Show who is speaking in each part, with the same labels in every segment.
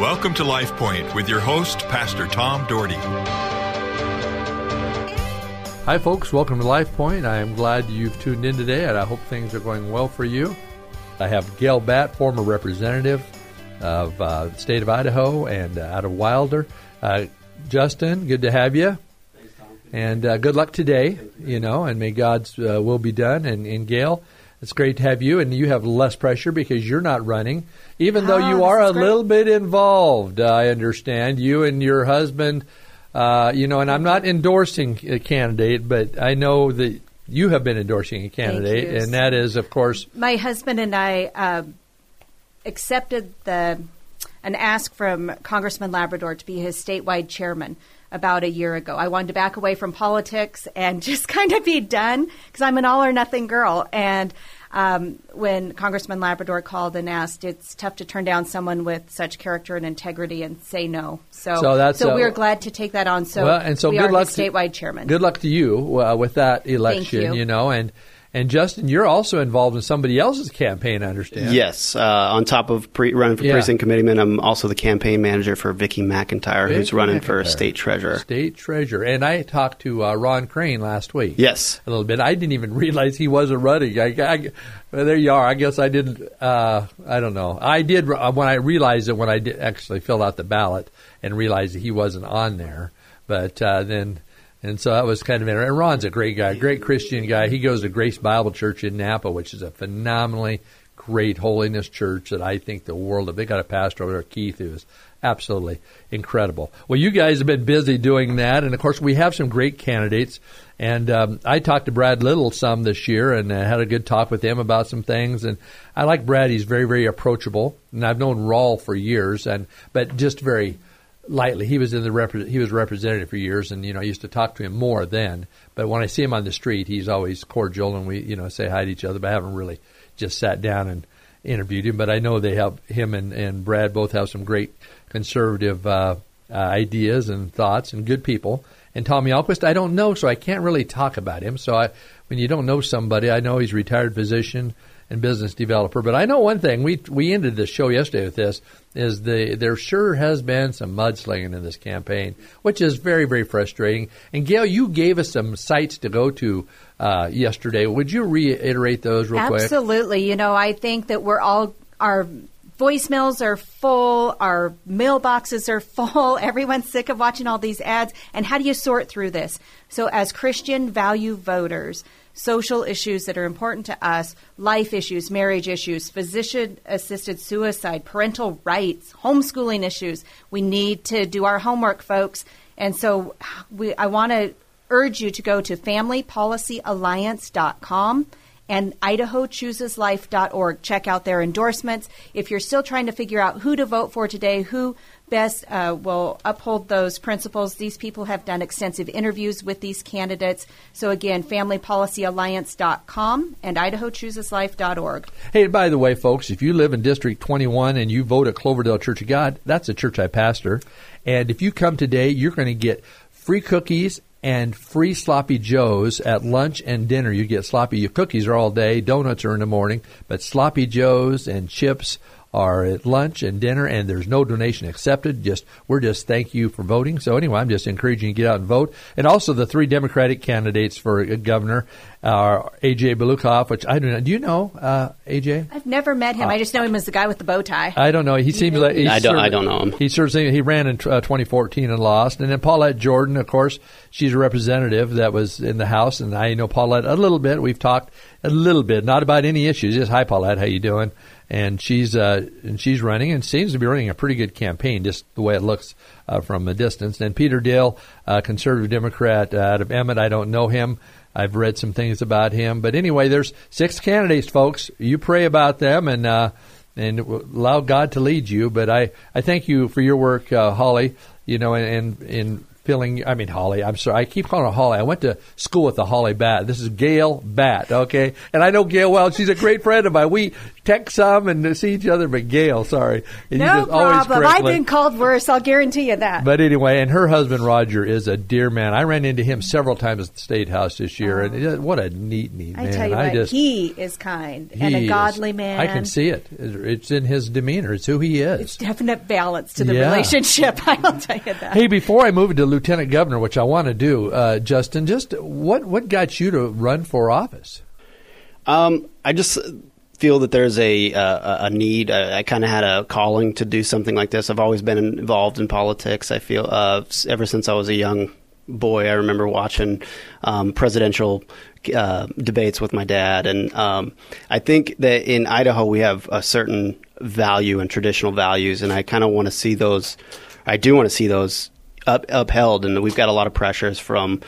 Speaker 1: Welcome to Life Point with your host, Pastor Tom Dougherty.
Speaker 2: Hi, folks. Welcome to Life Point. I am glad you've tuned in today, and I hope things are going well for you. I have Gayle Batt, former representative of uh, the state of Idaho and uh, out of Wilder. Uh, Justin, good to have you. And uh, good luck today, you know, and may God's uh, will be done. And, and Gayle, it's great to have you, and you have less pressure because you're not running, even though you
Speaker 3: Oh,
Speaker 2: are a
Speaker 3: great.
Speaker 2: little bit involved. uh, I understand you and your husband, uh, you know, and I'm not endorsing a candidate, but I know that you have been endorsing a candidate, and that is, of course,
Speaker 3: my husband and I um, accepted the an ask from Congressman Labrador to be his statewide chairman about a year ago. I wanted to back away from politics and just kind of be done because I'm an all or nothing girl. And um, when Congressman Labrador called and asked, it's tough to turn down someone with such character and integrity and say no. So,
Speaker 2: So uh,
Speaker 3: we're glad to take that on. So,
Speaker 2: well, and so
Speaker 3: we
Speaker 2: good
Speaker 3: are
Speaker 2: luck
Speaker 3: the
Speaker 2: to-
Speaker 3: statewide chairman.
Speaker 2: Good luck to you uh, with that election,
Speaker 3: you.
Speaker 2: know, and and Justin, you're also involved in somebody else's campaign, I understand.
Speaker 4: Yes, uh, on top of pre- running for
Speaker 2: Yeah.
Speaker 4: precinct committeeman, I'm also the campaign manager for Vicky McIntyre, who's
Speaker 2: Vicky
Speaker 4: running for state treasurer.
Speaker 2: State treasurer. And I talked to uh, Ron Crane last week.
Speaker 4: Yes.
Speaker 2: A little bit. I didn't even realize he wasn't running. I, I- well, there you are. I guess I didn't. Uh, I don't know. I did uh, when I realized it when I did actually filled out the ballot and realized that he wasn't on there. But uh, then, and so that was kind of interesting. And Ron's a great guy, great Christian guy. He goes to Grace Bible Church in Nampa, which is a phenomenally great holiness church that I think the world of. They got a pastor over there, Keith, who is absolutely incredible. Well, you guys have been busy doing that, and of course, we have some great candidates. And um, I talked to Brad Little some this year, and uh, had a good talk with him about some things. And I like Brad; he's very, very approachable. And I've known Raúl for years, and but just very lightly. He was in the repre- he was representative for years, and you know I used to talk to him more then. But when I see him on the street, he's always cordial, and we you know say hi to each other. But I haven't really just sat down and interviewed him. But I know they have him and, and Brad both have some great conservative uh, uh, ideas and thoughts, and good people. And Tommy Ahlquist, I don't know, so I can't really talk about him. So I, when you don't know somebody, I know he's a retired physician and business developer. But I know one thing. We we ended the show yesterday with this is the there sure has been some mudslinging in this campaign, which is very very frustrating. And Gayle, you gave us some sites to go to uh, yesterday. Would you reiterate those real quick?
Speaker 3: Absolutely. You know, I think that we're all our voicemails are full, our mailboxes are full. Everyone's sick of watching all these ads. And how do you sort through this? So, as Christian value voters, social issues that are important to us, life issues, marriage issues, physician assisted suicide, parental rights, homeschooling issues, we need to do our homework, folks. And so, we, I want to urge you to go to familypolicyalliance.com and idahochooseslife.org. Check out their endorsements. If you're still trying to figure out who to vote for today, who best uh, will uphold those principles, these people have done extensive interviews with these candidates. So again, familypolicyalliance.com and idahochooseslife.org.
Speaker 2: Hey, by the way, folks, if you live in District 21 and you vote at Cloverdale Church of God, that's a church I pastor. And if you come today, you're going to get free cookies and free sloppy joes at lunch and dinner. You get sloppy your cookies are all day, donuts are in the morning, but sloppy joes and chips are at lunch and dinner, and there's no donation accepted. Just we're just thank you for voting. So anyway, I'm just encouraging you to get out and vote. And also the three Democratic candidates for uh, governor are AJ Balukoff, which I don't know. Do you know uh, AJ?
Speaker 3: I've never met him. I just know him as the guy with the bow tie.
Speaker 2: I don't know. He seems like he
Speaker 4: I don't-
Speaker 2: served-
Speaker 4: I don't know him.
Speaker 2: He serves. He ran in uh, 2014 and lost. And then Paulette Jordan, of course, she's a representative that was in the House, and I know Paulette a little bit. We've talked a little bit, not about any issues. Just hi, Paulette, how you doing? And she's uh, and she's running and seems to be running a pretty good campaign, just the way it looks uh, from a distance. And Peter Dale, uh, conservative Democrat uh, out of Emmett, I don't know him. I've read some things about him, but anyway, there's six candidates, folks. You pray about them and uh, and allow God to lead you. But I, I thank you for your work, uh, Holly. You know, and in filling. I mean, Holly. I'm sorry. I keep calling her Holly. I went to school with the Holly Bat. This is Gayle Batt. Okay, and I know Gayle well. She's a great friend of mine. We text some and see each other. But Gayle, sorry, and
Speaker 3: No
Speaker 2: just always
Speaker 3: problem. I've been called worse. I'll guarantee you that.
Speaker 2: But anyway, and her husband Roger is a dear man. I ran into him several times at the state house this year, and what a neat, neat man.
Speaker 3: I
Speaker 2: man.
Speaker 3: tell you
Speaker 2: I
Speaker 3: what,
Speaker 2: just
Speaker 3: he is kind and
Speaker 2: he
Speaker 3: a
Speaker 2: is-
Speaker 3: godly man.
Speaker 2: I can see it. It's in his demeanor. It's who he is.
Speaker 3: It's definite balance to the
Speaker 2: Yeah.
Speaker 3: relationship. I'll tell you that.
Speaker 2: Hey, before I move to lieutenant governor, which I want to do, uh, Justin, just what what got you to run for office?
Speaker 4: Um, I just feel that there's a uh, a need. I, I kind of had a calling to do something like this. I've always been involved in politics. I feel uh, ever since I was a young boy. I remember watching um, presidential uh, debates with my dad, and um, I think that in Idaho we have a certain value and traditional values, and I kind of want to see those. I do want to see those up, upheld, and we've got a lot of pressures from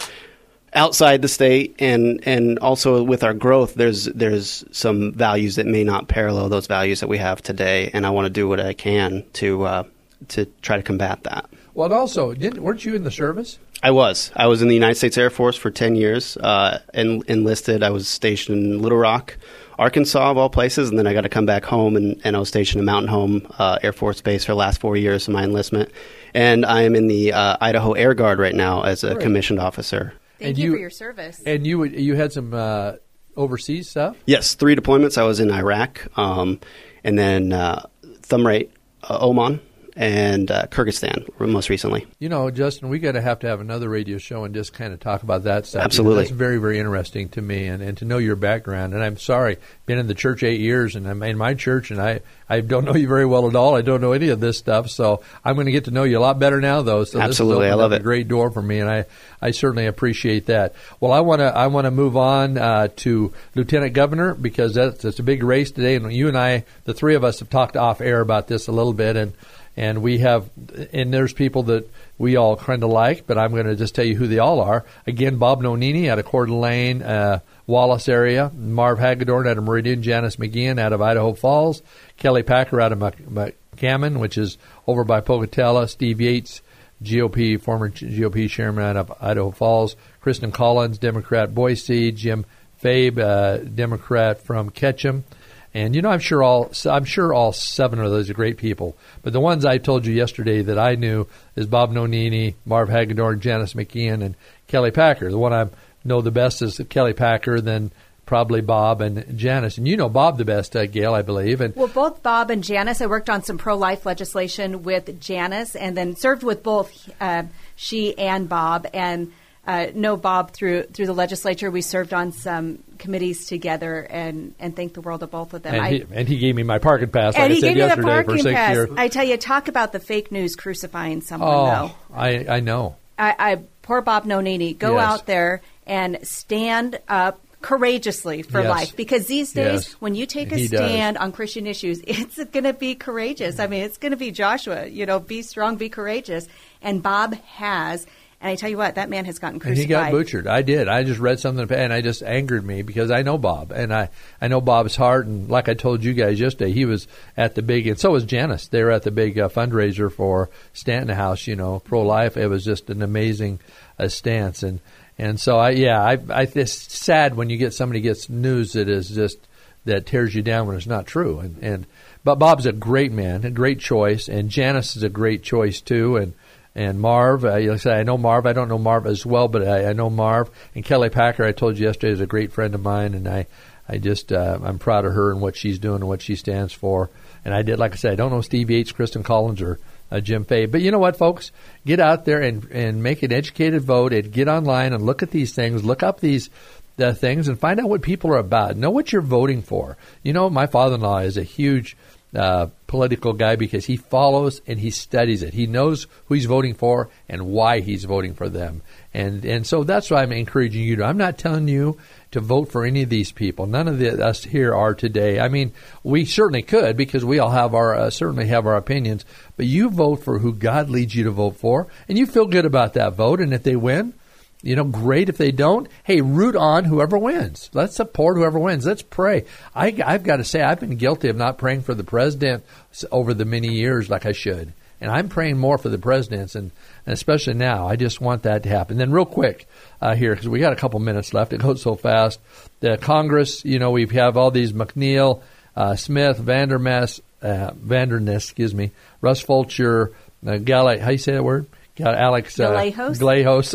Speaker 4: outside the state and and also with our growth there's there's some values that may not parallel those values that we have today and I want to do what I can to uh, to try to combat that.
Speaker 2: Well, and also, didn't, weren't you in the service?
Speaker 4: I was I was in the United States Air Force for 10 years uh, and enlisted I was stationed in Little Rock Arkansas of all places and then I got to come back home and, and I was stationed in Mountain Home uh, Air Force Base for the last 4 years of my enlistment and I am in the uh, Idaho Air Guard right now as a
Speaker 2: Great.
Speaker 4: commissioned officer.
Speaker 3: Thank
Speaker 2: and
Speaker 3: you,
Speaker 2: you-
Speaker 3: for your service.
Speaker 2: And you you had some uh, overseas stuff.
Speaker 4: Yes, three deployments. I was in Iraq, um, and then uh, Thumrait, uh, Oman, and uh, Kyrgyzstan most recently.
Speaker 2: You know, Justin, we got to have to have another radio show and just kind of talk about that stuff.
Speaker 4: Absolutely.
Speaker 2: that's very, very interesting to me, and, and to know your background. And I'm sorry, been in the church eight years, and I'm in my church, and I I don't know you very well at all. I don't know any of this stuff, so I'm going to get to know you a lot better now, though. So
Speaker 4: Absolutely.
Speaker 2: this
Speaker 4: I love it.
Speaker 2: A great door for me, and I I certainly appreciate that. Well, I want to I want to move on uh, to Lieutenant Governor because that's it's a big race today, and you and I, the three of us, have talked off air about this a little bit, and and we have and there's people that we all kind of like, but I'm going to just tell you who they all are. Again, Bob Nonini out of Coeur d'Alene, uh, Wallace area, Marv Hagedorn out of Meridian, Janice McGeachin out of Idaho Falls, Kelly Packer out of Mc- McCammon, which is over by Pocatello, Steve Yates, GOP former GOP chairman out of Idaho Falls, Kristen Collins, Democrat Boise, Jim Fabe, uh, Democrat from Ketchum. And you know, I'm sure all I'm sure all seven of those are great people. But the ones I told you yesterday that I knew is Bob Nonini, Marv Hagedorn, Janice McGeachin, and Kelly Packer. The one I know the best is Kelly Packer, then probably Bob and Janice. And you know Bob the best, uh, Gayle, I believe. And
Speaker 3: Well, both Bob and Janice, I worked on some pro life legislation with Janice and then served with both uh, she and Bob. And uh, know Bob through through the legislature. We served on some committees together and, and thank the world of both of them.
Speaker 2: and,
Speaker 3: I,
Speaker 2: he, and he gave me my parking pass, like
Speaker 3: and
Speaker 2: I
Speaker 3: he
Speaker 2: said
Speaker 3: gave you the parking pass.
Speaker 2: years.
Speaker 3: I tell you, talk about the fake news crucifying someone,
Speaker 2: oh,
Speaker 3: though.
Speaker 2: I I know.
Speaker 3: I, I poor Bob Nonini, go
Speaker 2: Yes.
Speaker 3: out there and stand up courageously for
Speaker 2: Yes.
Speaker 3: life because these days
Speaker 2: Yes.
Speaker 3: when you take a
Speaker 2: He does.
Speaker 3: stand on Christian issues it's going to be courageous I mean it's going to be Joshua you know be strong be courageous and Bob has and I tell you what that man has gotten
Speaker 2: And
Speaker 3: crucified
Speaker 2: he got butchered. I did. I just read something, and I just angered me because I know Bob, and I I know Bob's heart. And like I told you guys yesterday, he was at the big, and so was Janice. They were at the big uh, fundraiser for Stanton House. You know, pro life. It was just an amazing uh, stance, and and so I yeah, I I it's sad when you get somebody gets news that is just that tears you down when it's not true. And and but Bob's a great man, a great choice, and Janice is a great choice too, and and Marv. Uh, like I said, I know Marv. I don't know Marv as well, but I, I know Marv and Kelly Packer. I told you yesterday is a great friend of mine, and I, I just uh, I'm proud of her and what she's doing and what she stands for. And I did, like I said, I don't know Steve Yates, Kristen Collins, or uh, Jim Fay, but you know what, folks, get out there and and make an educated vote, and get online and look at these things, look up these. The things and find out what people are about. Know what you're voting for. You know, my father-in-law is a huge uh, political guy because he follows and he studies it. He knows who he's voting for and why he's voting for them. And and so that's why I'm encouraging you to. I'm not telling you to vote for any of these people. None of the, us here are today. I mean, we certainly could because we all have our uh, certainly have our opinions. But you vote for who God leads you to vote for, and you feel good about that vote. And if they win, you know, great. If they don't, hey, root on whoever wins. Let's support whoever wins. Let's pray. I, I've got to say, I've been guilty of not praying for the president over the many years like I should. And I'm praying more for the presidents, and, and especially now. I just want that to happen. Then, real quick uh, here, because we got a couple minutes left. It goes so fast. The Congress, you know, we have all these McNeil, uh, Smith, Vandermess, uh, Vanderness, excuse me, Russ Fulcher, uh, Gal- how you say that word? Alex uh.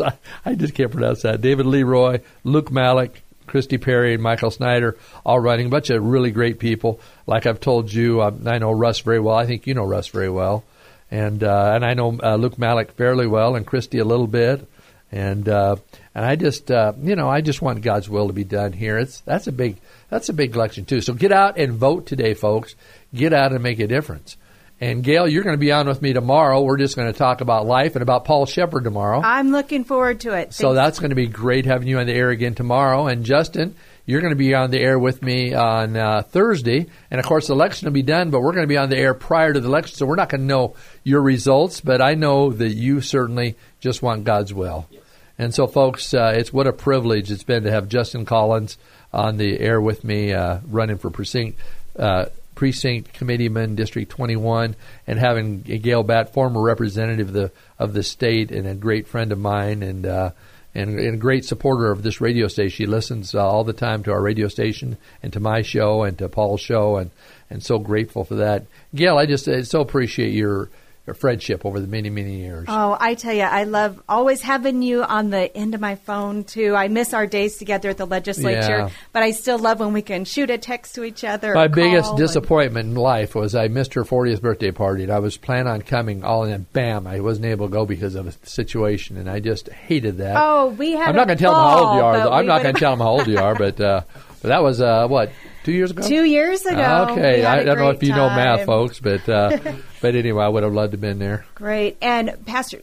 Speaker 2: I, I just can't pronounce that. David Leroy, Luke Malek, Christy Perry, and Michael Snyder, all running. A bunch of really great people. Like I've told you, um, I know Russ very well. I think you know Russ very well, and uh, and I know uh, Luke Malek fairly well, and Christy a little bit, and uh, and I just uh, you know I just want God's will to be done here. It's that's a big that's a big election too. So get out and vote today, folks. Get out and make a difference. And Gayle, you're going to be on with me tomorrow. We're just going to talk about life and about Paul Shepard tomorrow.
Speaker 3: I'm looking forward to it.
Speaker 2: So that's going to be great having you on the air again tomorrow. And Justin, you're going to be on the air with me on uh, Thursday. And of course, the election will be done, but we're going to be on the air prior to the election. So we're not going to know your results, but I know that you certainly just want God's will. And so, folks, uh, it's what a privilege it's been to have Justin Collins on the air with me, uh, running for precinct. Precinct committeeman, District 21, and having Gayle Batt, former representative of the of the state, and a great friend of mine, and uh, and, and a great supporter of this radio station. She listens uh, all the time to our radio station and to my show and to Paul's show, and and so grateful for that. Gayle, I just I so appreciate your. Friendship over the many, many years.
Speaker 3: Oh, I tell you, I love always having you on the end of my phone too. I miss our days together at the legislature,
Speaker 2: Yeah.
Speaker 3: but I still love when we can shoot a text to each other.
Speaker 2: My biggest
Speaker 3: call and-
Speaker 2: disappointment in life was I missed her 40th birthday party. And I was planning on coming, all and then bam, I wasn't able to go because of a situation, and I just hated that.
Speaker 3: Oh, we had.
Speaker 2: I'm not going to tell them how old you are. Though. I'm not going to tell them how old you are, but, uh, but that was uh, what two years ago.
Speaker 3: Two years ago.
Speaker 2: Okay, I don't know if you know math, folks, but uh, but anyway, I would have loved to have been there.
Speaker 3: Great. And Pastor,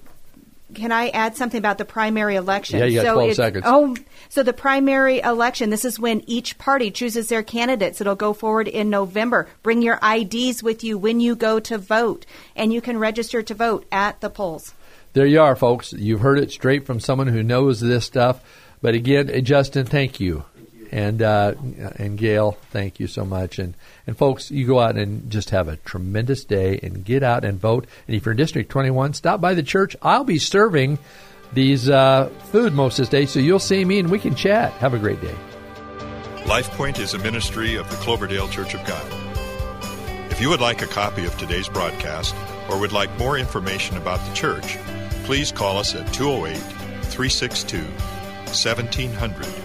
Speaker 3: can I add something about the primary election?
Speaker 2: Yeah, you got
Speaker 3: so
Speaker 2: 12
Speaker 3: it's-
Speaker 2: seconds.
Speaker 3: Oh, so the primary election, this is when each party chooses their candidates. It'll go forward in November. Bring your IDs with you when you go to vote, and you can register to vote at the polls.
Speaker 2: There you are, folks. You've heard it straight from someone who knows this stuff. But again, Justin, thank you. And uh, and Gayle, thank you so much. And and folks, you go out and just have a tremendous day and get out and vote. And if you're in District 21, stop by the church. I'll be serving these uh, food most of this day, so you'll see me and we can chat. Have a great day.
Speaker 1: LifePoint is a ministry of the Cloverdale Church of God. If you would like a copy of today's broadcast or would like more information about the church, please call us at 208 362 1700